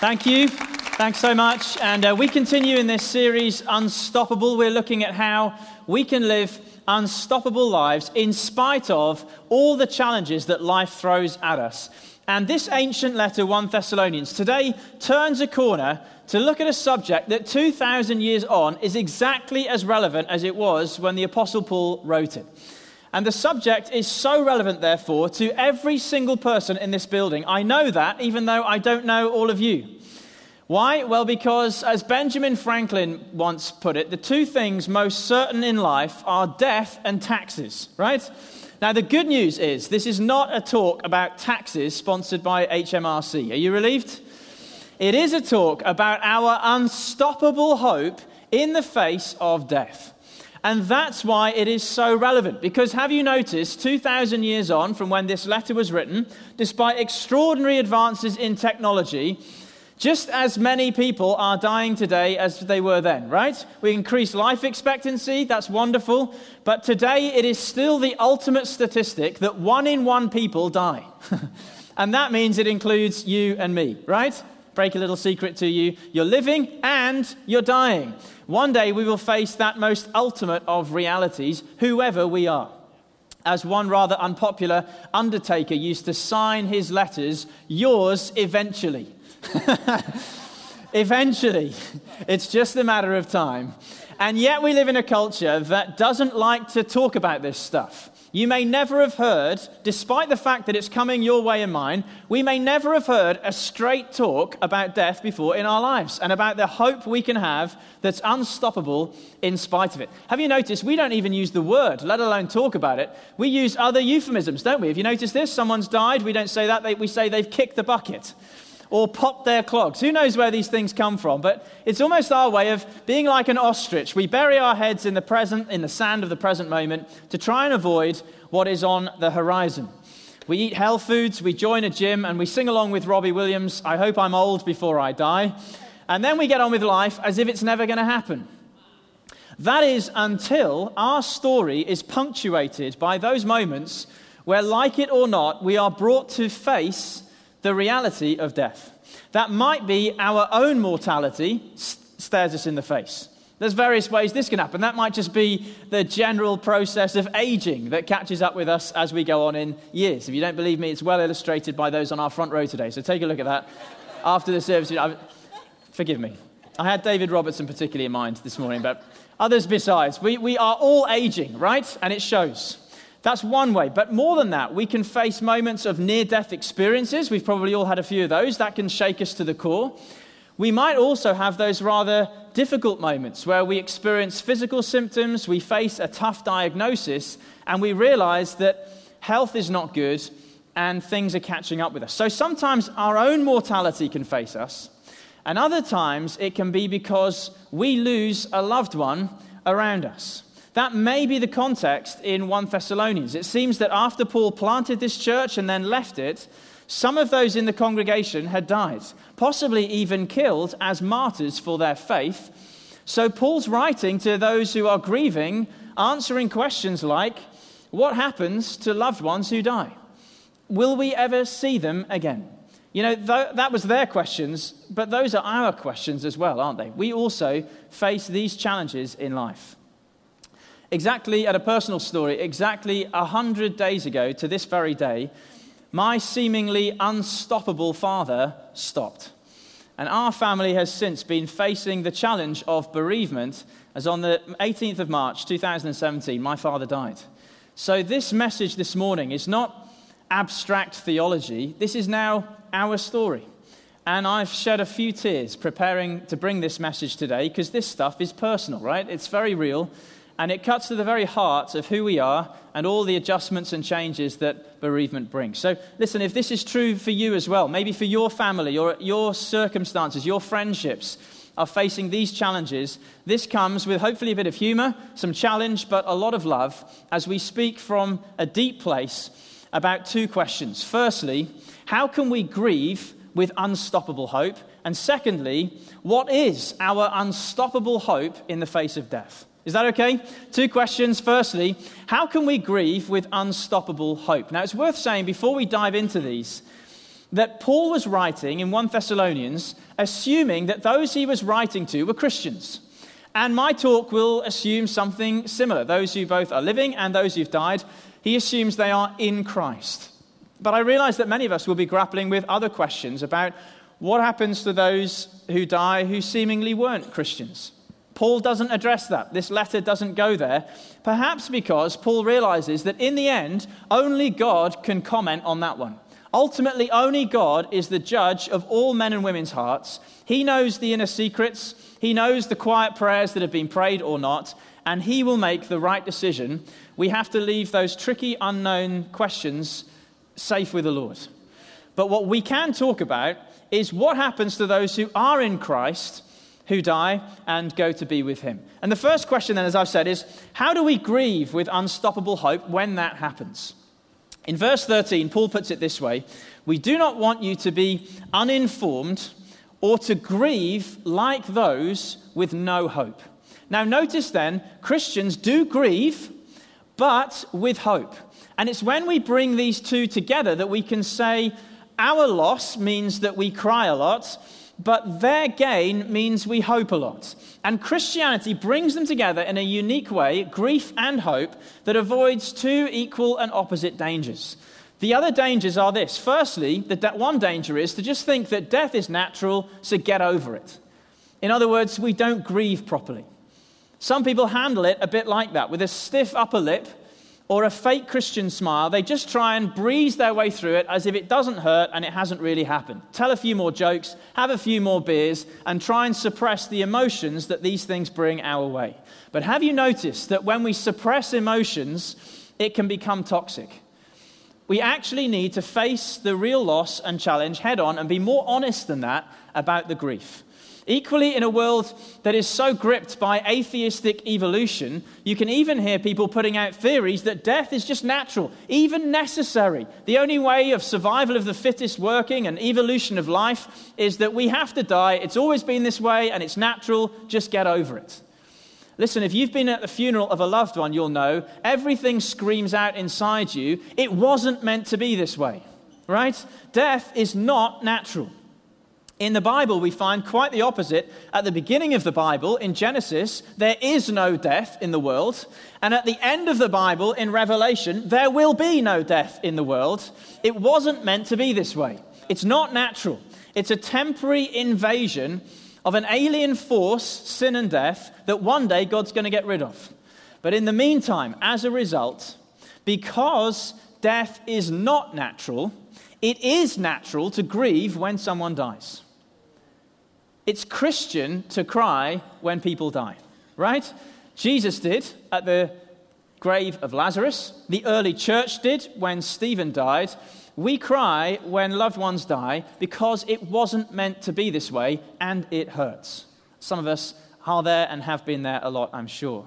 Thank you. Thanks so much. And uh, we continue in this series, Unstoppable. We're looking at how we can live unstoppable lives in spite of all the challenges that life throws at us. And this ancient letter, 1 Thessalonians, today turns a corner to look at a subject that 2,000 years on is exactly as relevant as it was when the Apostle Paul wrote it. And the subject is so relevant, therefore, to every single person in this building. I know that, even though I don't know all of you. Why? Well, because as Benjamin Franklin once put it, the two things most certain in life are death and taxes, right? Now, the good news is this is not a talk about taxes sponsored by HMRC. Are you relieved? It is a talk about our unstoppable hope in the face of death. And that's why it is so relevant. Because have you noticed, 2,000 years on from when this letter was written, despite extraordinary advances in technology, just as many people are dying today as they were then, right? We increase life expectancy, that's wonderful. But today it is still the ultimate statistic that one in one people die. and that means it includes you and me, right? Break a little secret to you. You're living and you're dying. One day we will face that most ultimate of realities, whoever we are. As one rather unpopular undertaker used to sign his letters, yours eventually. eventually. It's just a matter of time. And yet we live in a culture that doesn't like to talk about this stuff. You may never have heard, despite the fact that it's coming your way and mine, we may never have heard a straight talk about death before in our lives and about the hope we can have that's unstoppable in spite of it. Have you noticed we don't even use the word, let alone talk about it? We use other euphemisms, don't we? Have you noticed this? Someone's died, we don't say that, we say they've kicked the bucket or pop their clogs. Who knows where these things come from? But it's almost our way of being like an ostrich. We bury our heads in the present, in the sand of the present moment, to try and avoid what is on the horizon. We eat health foods, we join a gym, and we sing along with Robbie Williams, I hope I'm old before I die. And then we get on with life as if it's never going to happen. That is until our story is punctuated by those moments where, like it or not, we are brought to face the reality of death. That might be our own mortality stares us in the face. There's various ways this can happen. That might just be the general process of aging that catches up with us as we go on in years. If you don't believe me, it's well illustrated by those on our front row today. So take a look at that after the service. Forgive me. I had David Robertson particularly in mind this morning, but others besides. We, we are all aging, right? And it shows. That's one way. But more than that, we can face moments of near death experiences. We've probably all had a few of those. That can shake us to the core. We might also have those rather difficult moments where we experience physical symptoms, we face a tough diagnosis, and we realize that health is not good and things are catching up with us. So sometimes our own mortality can face us, and other times it can be because we lose a loved one around us. That may be the context in 1 Thessalonians. It seems that after Paul planted this church and then left it, some of those in the congregation had died, possibly even killed as martyrs for their faith. So Paul's writing to those who are grieving, answering questions like What happens to loved ones who die? Will we ever see them again? You know, th- that was their questions, but those are our questions as well, aren't they? We also face these challenges in life. Exactly, at a personal story, exactly 100 days ago to this very day, my seemingly unstoppable father stopped. And our family has since been facing the challenge of bereavement, as on the 18th of March 2017, my father died. So, this message this morning is not abstract theology, this is now our story. And I've shed a few tears preparing to bring this message today because this stuff is personal, right? It's very real and it cuts to the very heart of who we are and all the adjustments and changes that bereavement brings. So, listen, if this is true for you as well, maybe for your family your circumstances, your friendships are facing these challenges, this comes with hopefully a bit of humor, some challenge, but a lot of love as we speak from a deep place about two questions. Firstly, how can we grieve with unstoppable hope? And secondly, what is our unstoppable hope in the face of death? Is that okay? Two questions. Firstly, how can we grieve with unstoppable hope? Now, it's worth saying before we dive into these that Paul was writing in 1 Thessalonians assuming that those he was writing to were Christians. And my talk will assume something similar. Those who both are living and those who've died, he assumes they are in Christ. But I realize that many of us will be grappling with other questions about what happens to those who die who seemingly weren't Christians. Paul doesn't address that. This letter doesn't go there. Perhaps because Paul realizes that in the end, only God can comment on that one. Ultimately, only God is the judge of all men and women's hearts. He knows the inner secrets, He knows the quiet prayers that have been prayed or not, and He will make the right decision. We have to leave those tricky, unknown questions safe with the Lord. But what we can talk about is what happens to those who are in Christ who die and go to be with him. And the first question, then, as I've said, is how do we grieve with unstoppable hope when that happens? In verse 13, Paul puts it this way We do not want you to be uninformed or to grieve like those with no hope. Now, notice then, Christians do grieve, but with hope. And it's when we bring these two together that we can say our loss means that we cry a lot, but their gain means we hope a lot. And Christianity brings them together in a unique way, grief and hope, that avoids two equal and opposite dangers. The other dangers are this. Firstly, that one danger is to just think that death is natural, so get over it. In other words, we don't grieve properly. Some people handle it a bit like that, with a stiff upper lip or a fake Christian smile. They just try and breeze their way through it as if it doesn't hurt and it hasn't really happened. Tell a few more jokes, have a few more beers, and try and suppress the emotions that these things bring our way. But have you noticed that when we suppress emotions, it can become toxic? We actually need to face the real loss and challenge head on and be more honest than that about the grief. Equally, in a world that is so gripped by atheistic evolution, you can even hear people putting out theories that death is just natural, even necessary. The only way of survival of the fittest working and evolution of life is that we have to die. It's always been this way and it's natural. Just get over it. Listen, if you've been at the funeral of a loved one, you'll know everything screams out inside you. It wasn't meant to be this way, right? Death is not natural. In the Bible, we find quite the opposite. At the beginning of the Bible, in Genesis, there is no death in the world. And at the end of the Bible, in Revelation, there will be no death in the world. It wasn't meant to be this way. It's not natural, it's a temporary invasion of an alien force, sin and death, that one day God's going to get rid of. But in the meantime, as a result, because death is not natural, it is natural to grieve when someone dies. It's Christian to cry when people die, right? Jesus did at the grave of Lazarus. The early church did when Stephen died. We cry when loved ones die because it wasn't meant to be this way and it hurts. Some of us are there and have been there a lot, I'm sure.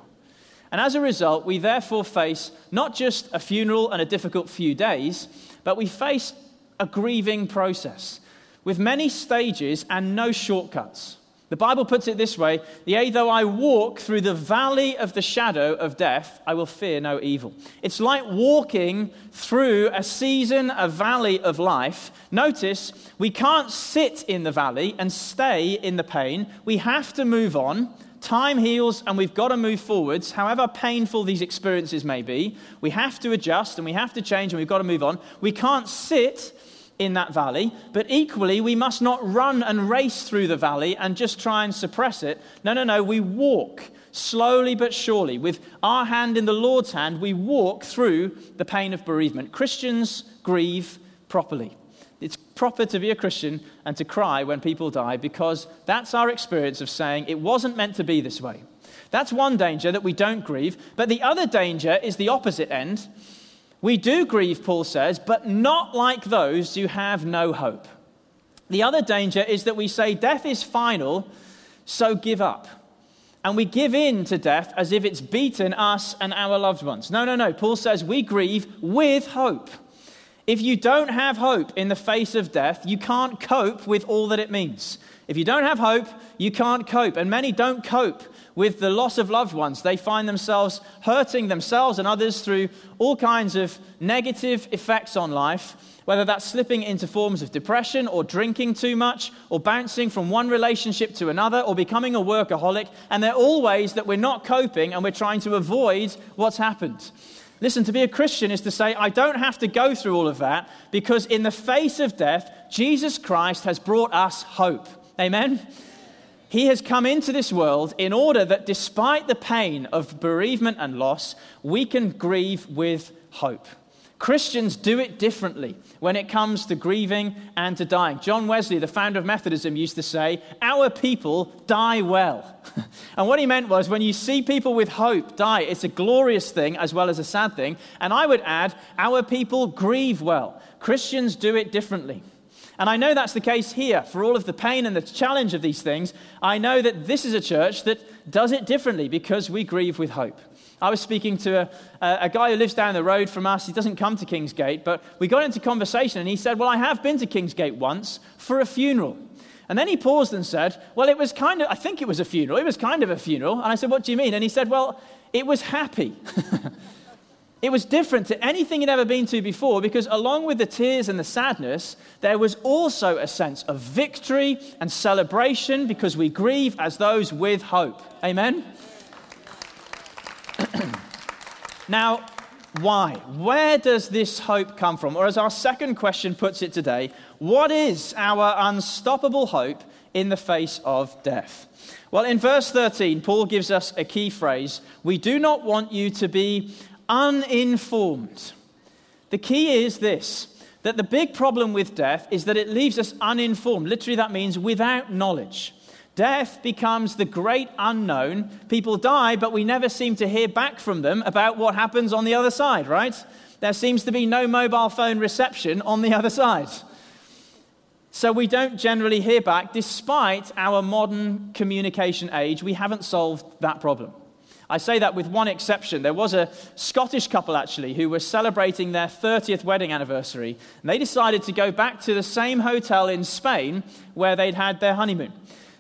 And as a result, we therefore face not just a funeral and a difficult few days, but we face a grieving process with many stages and no shortcuts. The Bible puts it this way Yea, though I walk through the valley of the shadow of death, I will fear no evil. It's like walking through a season, a valley of life. Notice, we can't sit in the valley and stay in the pain. We have to move on Time heals and we've got to move forwards, however painful these experiences may be. We have to adjust and we have to change and we've got to move on. We can't sit in that valley, but equally, we must not run and race through the valley and just try and suppress it. No, no, no. We walk slowly but surely. With our hand in the Lord's hand, we walk through the pain of bereavement. Christians grieve properly. It's proper to be a Christian and to cry when people die because that's our experience of saying it wasn't meant to be this way. That's one danger that we don't grieve. But the other danger is the opposite end. We do grieve, Paul says, but not like those who have no hope. The other danger is that we say death is final, so give up. And we give in to death as if it's beaten us and our loved ones. No, no, no. Paul says we grieve with hope. If you don't have hope in the face of death, you can't cope with all that it means. If you don't have hope, you can't cope. And many don't cope with the loss of loved ones. They find themselves hurting themselves and others through all kinds of negative effects on life, whether that's slipping into forms of depression or drinking too much or bouncing from one relationship to another or becoming a workaholic. And they're all ways that we're not coping and we're trying to avoid what's happened. Listen, to be a Christian is to say, I don't have to go through all of that because in the face of death, Jesus Christ has brought us hope. Amen? He has come into this world in order that despite the pain of bereavement and loss, we can grieve with hope. Christians do it differently when it comes to grieving and to dying. John Wesley, the founder of Methodism, used to say, Our people die well. and what he meant was, when you see people with hope die, it's a glorious thing as well as a sad thing. And I would add, Our people grieve well. Christians do it differently. And I know that's the case here. For all of the pain and the challenge of these things, I know that this is a church that does it differently because we grieve with hope. I was speaking to a, a, guy who lives down the road from us. He doesn't come to Kingsgate, but we got into conversation and he said, Well, I have been to Kingsgate once for a funeral. And then he paused and said, Well, it was kind of, I think it was a funeral. It was kind of a funeral. And I said, What do you mean? And he said, Well, it was happy. it was different to anything he'd ever been to before because, along with the tears and the sadness, there was also a sense of victory and celebration because we grieve as those with hope. Amen? now, why? Where does this hope come from? Or, as our second question puts it today, what is our unstoppable hope in the face of death? Well, in verse 13, Paul gives us a key phrase We do not want you to be uninformed. The key is this that the big problem with death is that it leaves us uninformed. Literally, that means without knowledge. Death becomes the great unknown. People die, but we never seem to hear back from them about what happens on the other side, right? There seems to be no mobile phone reception on the other side. So we don't generally hear back, despite our modern communication age, we haven't solved that problem. I say that with one exception. There was a Scottish couple actually who were celebrating their 30th wedding anniversary, and they decided to go back to the same hotel in Spain where they'd had their honeymoon.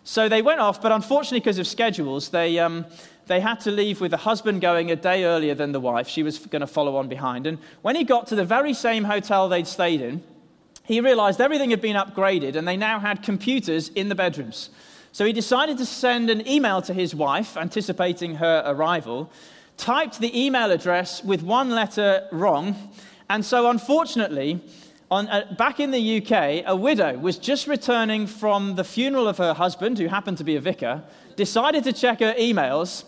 So they went off, but unfortunately, because of schedules, they, um, they had to leave with the husband going a day earlier than the wife. She was going to follow on behind. And when he got to the very same hotel they'd stayed in, he realized everything had been upgraded and they now had computers in the bedrooms. So he decided to send an email to his wife, anticipating her arrival, typed the email address with one letter wrong, and so unfortunately, on, uh, back in the UK, a widow was just returning from the funeral of her husband, who happened to be a vicar, decided to check her emails,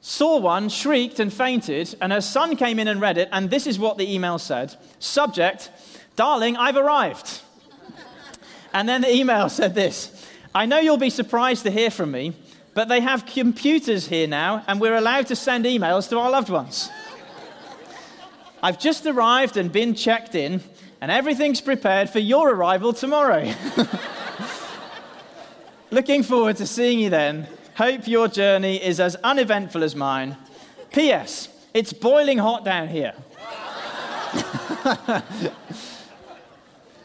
saw one, shrieked and fainted, and her son came in and read it, and this is what the email said Subject, Darling, I've arrived. and then the email said this I know you'll be surprised to hear from me, but they have computers here now, and we're allowed to send emails to our loved ones. I've just arrived and been checked in and everything's prepared for your arrival tomorrow. Looking forward to seeing you then. Hope your journey is as uneventful as mine. P.S. It's boiling hot down here.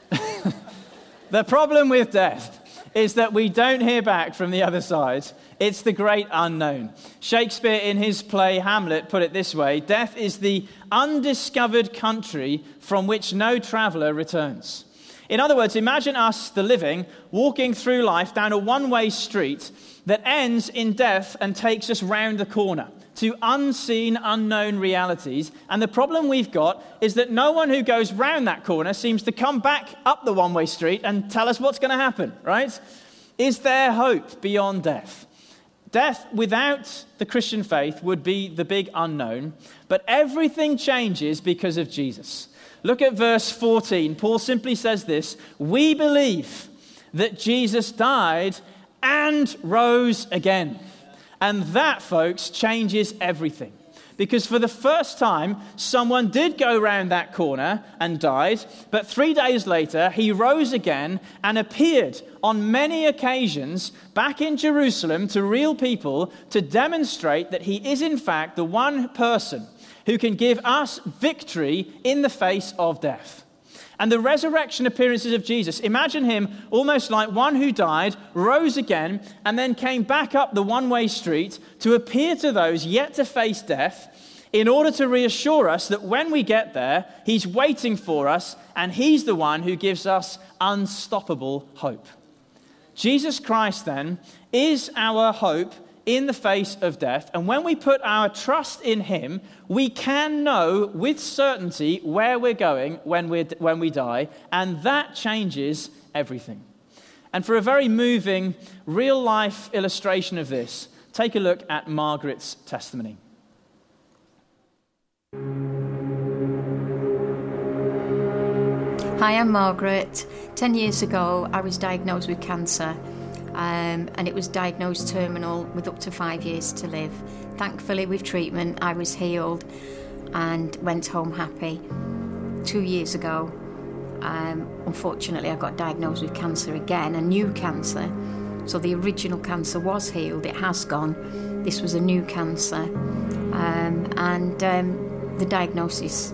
the problem with death is that we don't hear back from the other side. It's the great unknown. Shakespeare, in his play Hamlet, put it this way Death is the undiscovered country from which no traveler returns. In other words, imagine us, the living, walking through life down a one way street, that ends in death and takes us round the corner to unseen, unknown realities. And the problem we've got is that no one who goes round that corner seems to come back up the one way street and tell us what's going to happen, right? Is there hope beyond death? Death without the Christian faith would be the big unknown, but everything changes because of Jesus. Look at verse 14. Paul simply says this We believe that Jesus died and rose again. And that, folks, changes everything. Because for the first time, someone did go round that corner and died, but three days later, he rose again and appeared on many occasions back in Jerusalem to real people to demonstrate that he is, in fact, the one person who can give us victory in the face of death. And the resurrection appearances of Jesus, imagine him almost like one who died, rose again, and then came back up the one way street to appear to those yet to face death in order to reassure us that when we get there, he's waiting for us and he's the one who gives us unstoppable hope. Jesus Christ, then, is our hope in the face of death. And when we put our trust in Him, we can know with certainty where we're going when, we when we die, and that changes everything. And for a very moving, real life illustration of this, take a look at Margaret's testimony. Hi, I'm Margaret. Ten years ago, I was diagnosed with cancer um, and it was diagnosed terminal with up to five years to live. Thankfully, with treatment, I was healed and went home happy. Two years ago, um, unfortunately, I got diagnosed with cancer again, a new cancer. So the original cancer was healed, it has gone. This was a new cancer. Um, and um, the diagnosis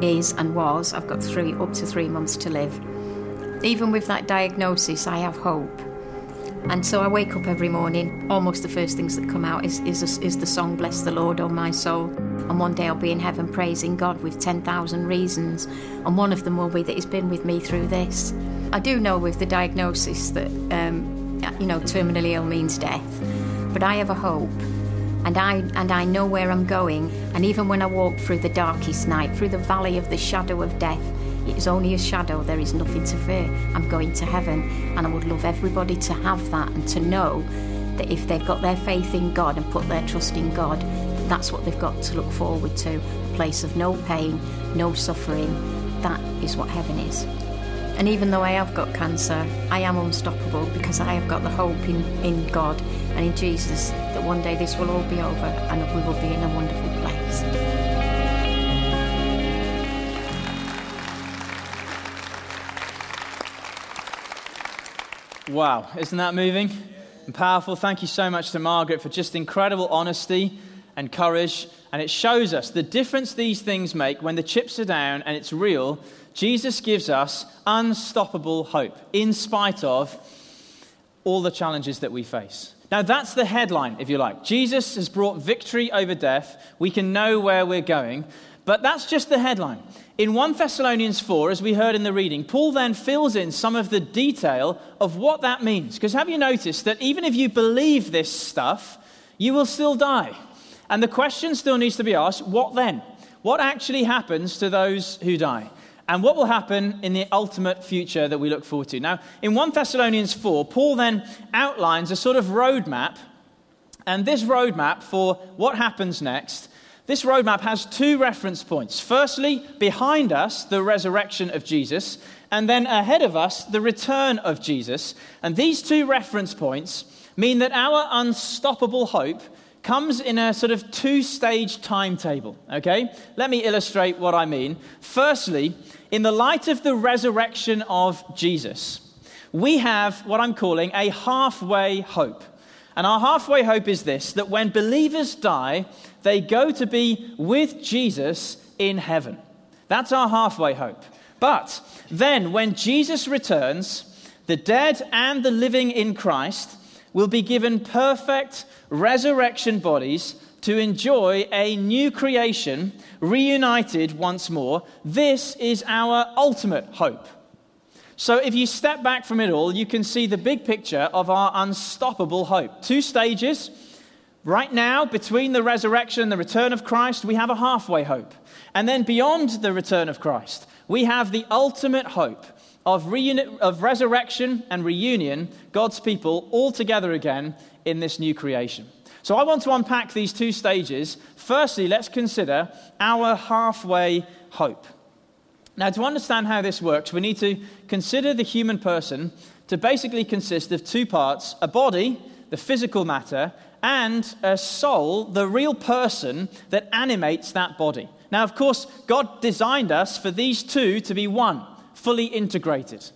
is and was I've got three, up to three months to live. Even with that diagnosis, I have hope and so I wake up every morning, almost the first things that come out is, is, is the song Bless the Lord, oh my soul. And one day I'll be in heaven praising God with 10,000 reasons. And one of them will be that He's been with me through this. I do know with the diagnosis that, um, you know, terminally ill means death. But I have a hope. And I, and I know where I'm going. And even when I walk through the darkest night, through the valley of the shadow of death, it is only a shadow, there is nothing to fear. I'm going to heaven, and I would love everybody to have that and to know that if they've got their faith in God and put their trust in God, that's what they've got to look forward to a place of no pain, no suffering. That is what heaven is. And even though I have got cancer, I am unstoppable because I have got the hope in, in God and in Jesus that one day this will all be over and we will be in a wonderful place. Wow, isn't that moving and powerful? Thank you so much to Margaret for just incredible honesty and courage. And it shows us the difference these things make when the chips are down and it's real. Jesus gives us unstoppable hope in spite of all the challenges that we face. Now, that's the headline, if you like. Jesus has brought victory over death. We can know where we're going. But that's just the headline. In 1 Thessalonians 4, as we heard in the reading, Paul then fills in some of the detail of what that means. Because have you noticed that even if you believe this stuff, you will still die? And the question still needs to be asked what then? What actually happens to those who die? And what will happen in the ultimate future that we look forward to? Now, in 1 Thessalonians 4, Paul then outlines a sort of roadmap. And this roadmap for what happens next this roadmap has two reference points. Firstly, behind us, the resurrection of Jesus, and then ahead of us, the return of Jesus. And these two reference points mean that our unstoppable hope comes in a sort of two stage timetable. Okay? Let me illustrate what I mean. Firstly, in the light of the resurrection of Jesus, we have what I'm calling a halfway hope. And our halfway hope is this that when believers die, they go to be with Jesus in heaven. That's our halfway hope. But then, when Jesus returns, the dead and the living in Christ will be given perfect resurrection bodies to enjoy a new creation, reunited once more. This is our ultimate hope. So, if you step back from it all, you can see the big picture of our unstoppable hope. Two stages. Right now, between the resurrection and the return of Christ, we have a halfway hope. And then beyond the return of Christ, we have the ultimate hope of, reuni- of resurrection and reunion, God's people all together again in this new creation. So I want to unpack these two stages. Firstly, let's consider our halfway hope. Now, to understand how this works, we need to consider the human person to basically consist of two parts a body, the physical matter, and a soul, the real person that animates that body. Now, of course, God designed us for these two to be one, fully integrated.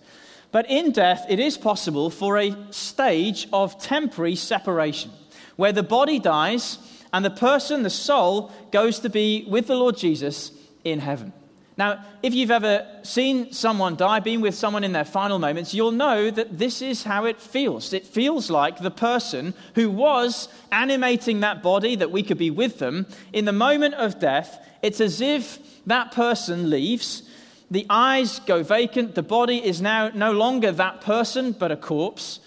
But in death, it is possible for a stage of temporary separation where the body dies and the person, the soul, goes to be with the Lord Jesus in heaven. Now, if you've ever seen someone die, been with someone in their final moments, you'll know that this is how it feels. It feels like the person who was animating that body, that we could be with them, in the moment of death, it's as if that person leaves, the eyes go vacant, the body is now no longer that person, but a corpse,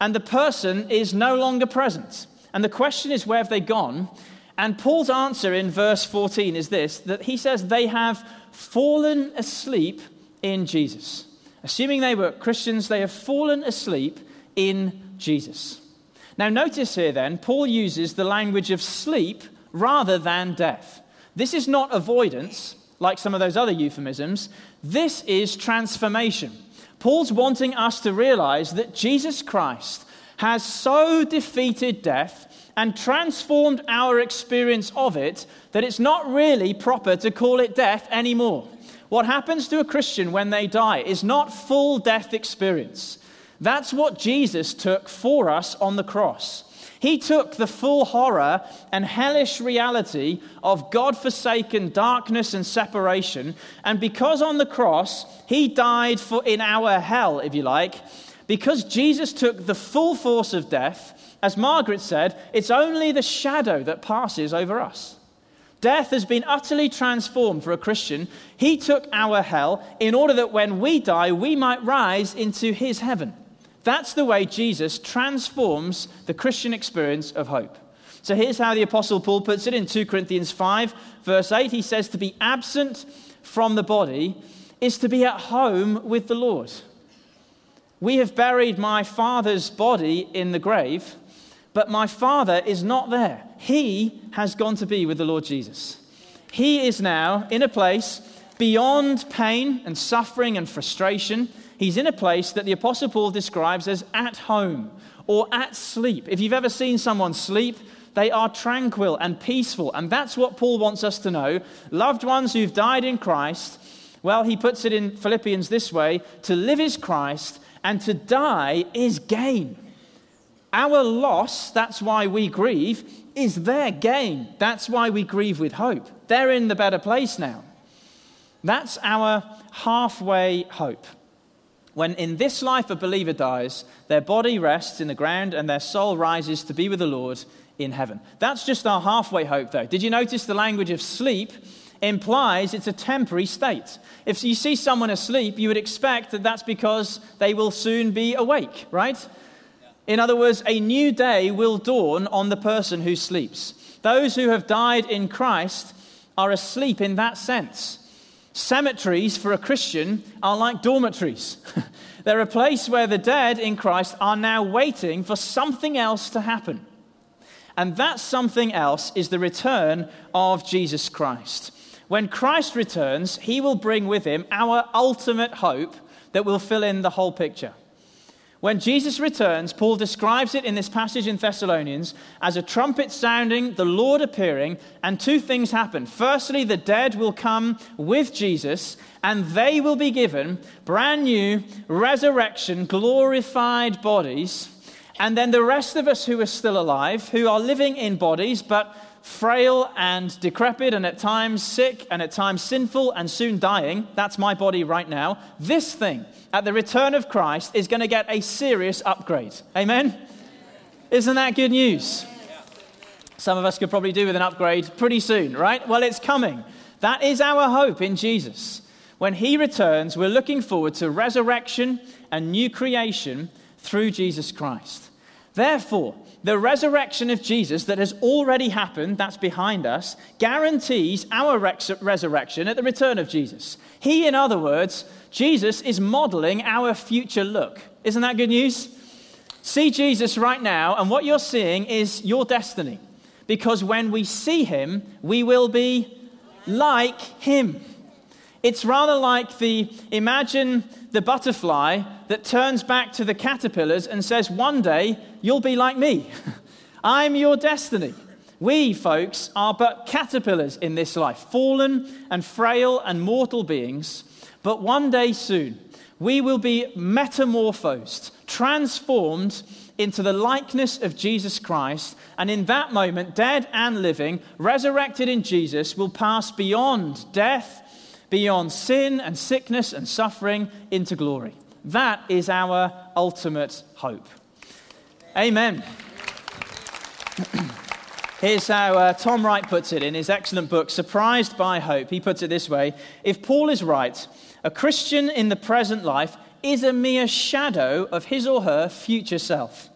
and the person is no longer present. And the question is, where have they gone? And Paul's answer in verse 14 is this that he says they have fallen asleep in Jesus. Assuming they were Christians, they have fallen asleep in Jesus. Now, notice here then, Paul uses the language of sleep rather than death. This is not avoidance, like some of those other euphemisms. This is transformation. Paul's wanting us to realize that Jesus Christ has so defeated death and transformed our experience of it that it's not really proper to call it death anymore. What happens to a Christian when they die is not full death experience. That's what Jesus took for us on the cross. He took the full horror and hellish reality of God forsaken darkness and separation, and because on the cross he died for in our hell, if you like, because Jesus took the full force of death, as Margaret said, it's only the shadow that passes over us. Death has been utterly transformed for a Christian. He took our hell in order that when we die, we might rise into his heaven. That's the way Jesus transforms the Christian experience of hope. So here's how the Apostle Paul puts it in 2 Corinthians 5, verse 8. He says, To be absent from the body is to be at home with the Lord. We have buried my father's body in the grave, but my father is not there. He has gone to be with the Lord Jesus. He is now in a place beyond pain and suffering and frustration he's in a place that the Apostle Paul describes as at home or at sleep. If you've ever seen someone sleep, they are tranquil and peaceful. And that's what Paul wants us to know. Loved ones who've died in Christ, well, he puts it in Philippians this way to live is Christ, and to die is gain. Our loss, that's why we grieve, is their gain. That's why we grieve with hope. They're in the better place now. That's our halfway hope. When in this life a believer dies, their body rests in the ground and their soul rises to be with the Lord in heaven. That's just our halfway hope, though. Did you notice the language of sleep implies it's a temporary state? If you see someone asleep, you would expect that that's because they will soon be awake, right? In other words, a new day will dawn on the person who sleeps. Those who have died in Christ are asleep in that sense. Cemeteries for a Christian are like dormitories. They're a place where the dead in Christ are now waiting for something else to happen. And that something else is the return of Jesus Christ. When Christ returns, he will bring with him our ultimate hope that will fill in the whole picture. When Jesus returns, Paul describes it in this passage in Thessalonians as a trumpet sounding, the Lord appearing, and two things happen. Firstly, the dead will come with Jesus, and they will be given brand new resurrection, glorified bodies. And then the rest of us who are still alive, who are living in bodies, but frail and decrepit, and at times sick, and at times sinful, and soon dying. That's my body right now. This thing, at the return of Christ, is going to get a serious upgrade. Amen? Isn't that good news? Some of us could probably do with an upgrade pretty soon, right? Well, it's coming. That is our hope in Jesus. When he returns, we're looking forward to resurrection and new creation through Jesus Christ. Therefore, the resurrection of Jesus that has already happened, that's behind us, guarantees our res- resurrection at the return of Jesus. He, in other words, Jesus is modeling our future look. Isn't that good news? See Jesus right now, and what you're seeing is your destiny. Because when we see him, we will be like him. It's rather like the imagine the butterfly that turns back to the caterpillars and says, One day you'll be like me. I'm your destiny. We, folks, are but caterpillars in this life, fallen and frail and mortal beings. But one day soon, we will be metamorphosed, transformed into the likeness of Jesus Christ. And in that moment, dead and living, resurrected in Jesus, will pass beyond death beyond sin and sickness and suffering into glory. That is our ultimate hope. Amen. Here's how uh, Tom Wright puts it in his excellent book, Surprised by Hope. He puts it this way If Paul is right, a Christian in the present life is a mere shadow of his or her future self.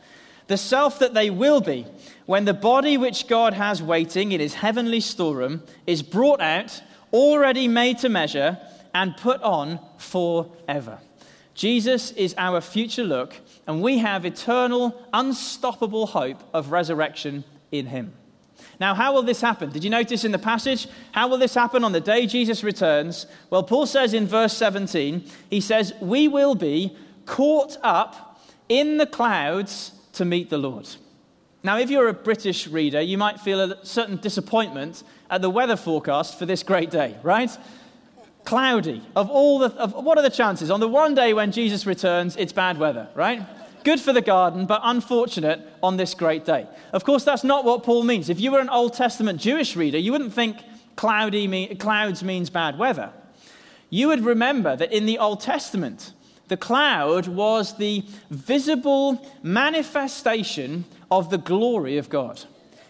The self that they will be when the body which God has waiting in his heavenly storeroom is brought out already made to measure and put on forever. Jesus is our future look, and we have eternal, unstoppable hope of resurrection in him. Now, how will this happen? Did you notice in the passage? How will this happen on the day Jesus returns? Well, Paul says in verse 17, he says, We will be caught up in the clouds to meet the Lord. Now, if you're a British reader, you might feel a certain disappointment at the weather forecast for this great day, right? Cloudy. Of all the, of, what are the chances? On the one day when Jesus returns, it's bad weather, right? Good for the garden, but unfortunate on this great day. Of course, that's not what Paul means. If you were an Old Testament Jewish reader, you wouldn't think cloudy clouds means bad weather. You would remember that in the Old Testament, the cloud was the visible manifestation of the glory of God.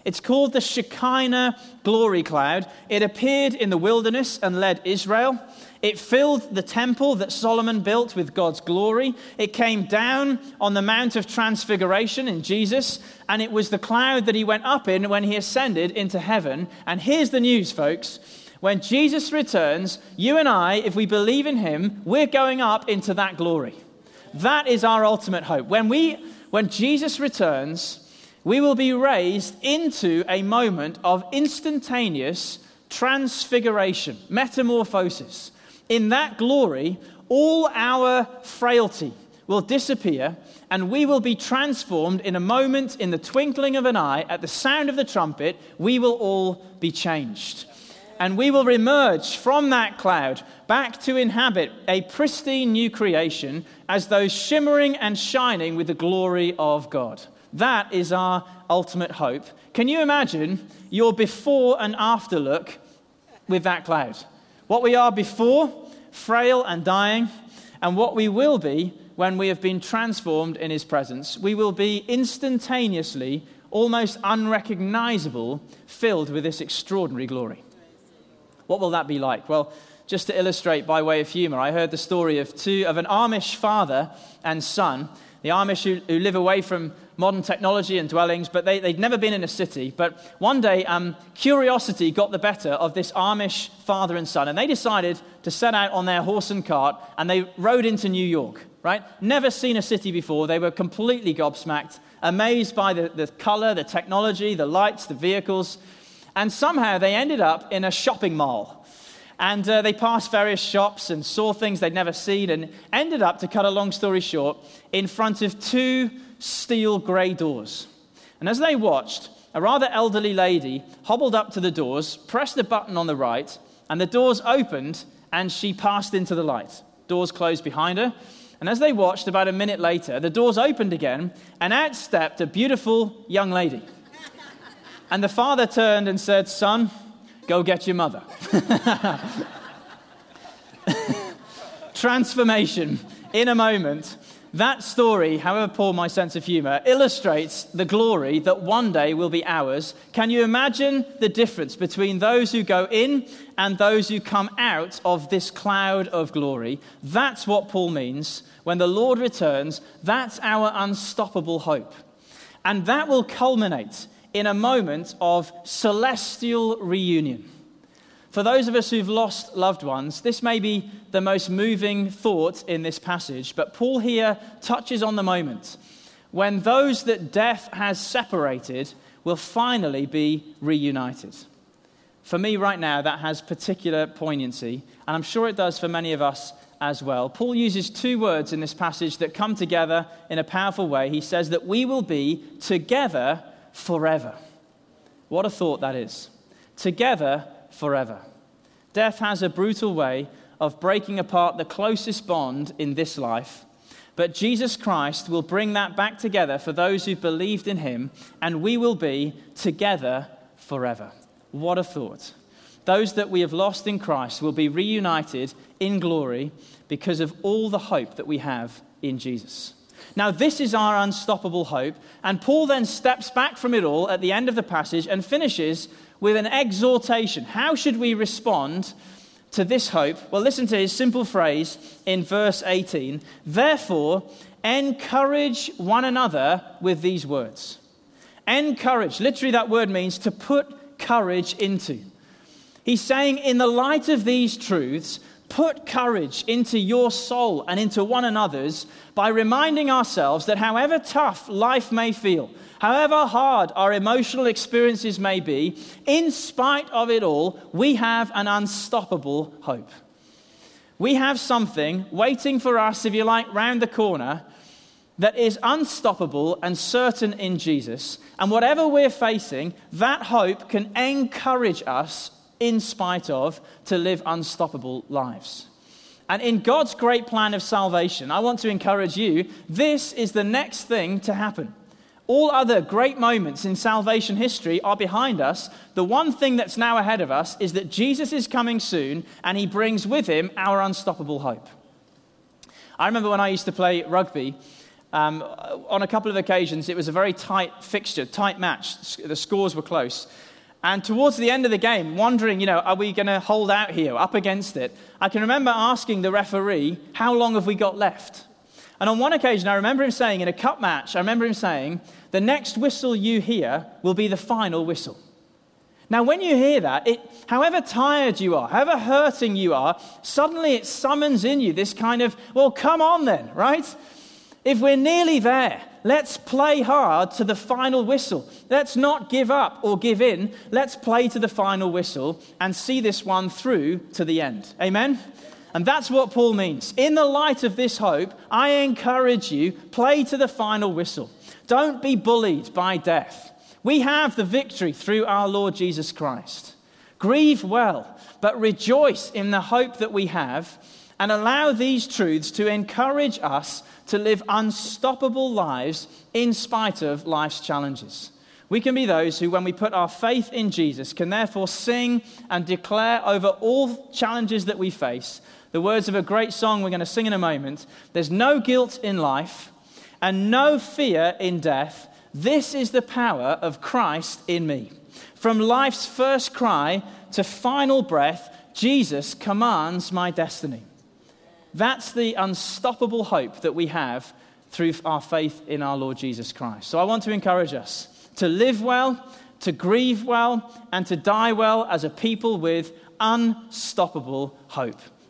It's called the Shekinah glory cloud. It appeared in the wilderness and led Israel. It filled the temple that Solomon built with God's glory. It came down on the Mount of Transfiguration in Jesus, and it was the cloud that he went up in when he ascended into heaven. And here's the news, folks. When Jesus returns, you and I, if we believe in him, we're going up into that glory. That is our ultimate hope. When, we, when Jesus returns, we will be raised into a moment of instantaneous transfiguration, metamorphosis. In that glory, all our frailty will disappear, and we will be transformed in a moment, in the twinkling of an eye, at the sound of the trumpet, we will all be changed. And we will emerge from that cloud back to inhabit a pristine new creation as those shimmering and shining with the glory of God. That is our ultimate hope. Can you imagine your before and after look with that cloud? What we are before, frail and dying, and what we will be when we have been transformed in his presence. We will be instantaneously, almost unrecognizable, filled with this extraordinary glory. What will that be like? Well, just to illustrate by way of humor, I heard the story of two of an Amish father and son. The Amish who, who live away from modern technology and dwellings, but they, would never been in a city. But one day, um, curiosity got the better of this Amish father and son, and they decided to set out on their horse and cart, and they rode into New York, right? Never seen a city before. They were completely gobsmacked, amazed by the, the color, the technology, the lights, the vehicles. And somehow they ended up in a shopping mall. And uh, they passed various shops and saw things they'd never seen, and ended up, to cut a long story short, in front of two steel grey doors. And as they watched, a rather elderly lady hobbled up to the doors, pressed the button on the right, and the doors opened, and she passed into the light. Doors closed behind her. And as they watched, about a minute later, the doors opened again, and out stepped a beautiful young lady. And the father turned and said, Son, go get your mother. Transformation in a moment That story, however poor my sense of humor, illustrates the glory that one day will be ours. Can you imagine the difference between those who go in and those who come out of this cloud of glory? That's what Paul means. When the Lord returns, that's our unstoppable hope. And that will culminate in a moment of celestial reunion. For those of us who've lost loved ones, this may be the most moving thought in this passage, but Paul here touches on the moment when those that death has separated will finally be reunited. For me, right now, that has particular poignancy, and I'm sure it does for many of us as well. Paul uses two words in this passage that come together in a powerful way. He says that we will be together forever. What a thought that is. Together forever. Death has a brutal way of breaking apart the closest bond in this life. But Jesus Christ will bring that back together for those who've believed in him, and we will be together forever. What a thought. Those that we have lost in Christ will be reunited in glory because of all the hope that we have in Jesus. Now, this is our unstoppable hope, and Paul then steps back from it all at the end of the passage and finishes with an exhortation. How should we respond to this hope? Well, listen to his simple phrase in verse 18. Therefore, encourage one another with these words. Encourage, literally, that word means to put courage into. He's saying, in the light of these truths, put courage into your soul and into one another's by reminding ourselves that however tough life may feel, However hard our emotional experiences may be, in spite of it all, we have an unstoppable hope. We have something waiting for us, if you like, round the corner that is unstoppable and certain in Jesus. And whatever we're facing, that hope can encourage us, in spite of, to live unstoppable lives. And in God's great plan of salvation, I want to encourage you this is the next thing to happen. All other great moments in salvation history are behind us. The one thing that's now ahead of us is that Jesus is coming soon and he brings with him our unstoppable hope. I remember when I used to play rugby, um, on a couple of occasions, it was a very tight fixture, tight match. The scores were close. And towards the end of the game, wondering, you know, are we going to hold out here, up against it? I can remember asking the referee, how long have we got left? And on one occasion, I remember him saying in a cup match, I remember him saying, the next whistle you hear will be the final whistle. Now, when you hear that, it, however tired you are, however hurting you are, suddenly it summons in you this kind of, well, come on then, right? If we're nearly there, let's play hard to the final whistle. Let's not give up or give in. Let's play to the final whistle and see this one through to the end. Amen? And that's what Paul means. In the light of this hope, I encourage you, play to the final whistle. Don't be bullied by death. We have the victory through our Lord Jesus Christ. Grieve well, but rejoice in the hope that we have, and allow these truths to encourage us to live unstoppable lives in spite of life's challenges. We can be those who, when we put our faith in Jesus, can therefore sing and declare over all challenges that we face the words of a great song we're going to sing in a moment. There's no guilt in life and no fear in death. This is the power of Christ in me. From life's first cry to final breath, Jesus commands my destiny. That's the unstoppable hope that we have through our faith in our Lord Jesus Christ. So I want to encourage us to live well, to grieve well, and to die well as a people with unstoppable hope.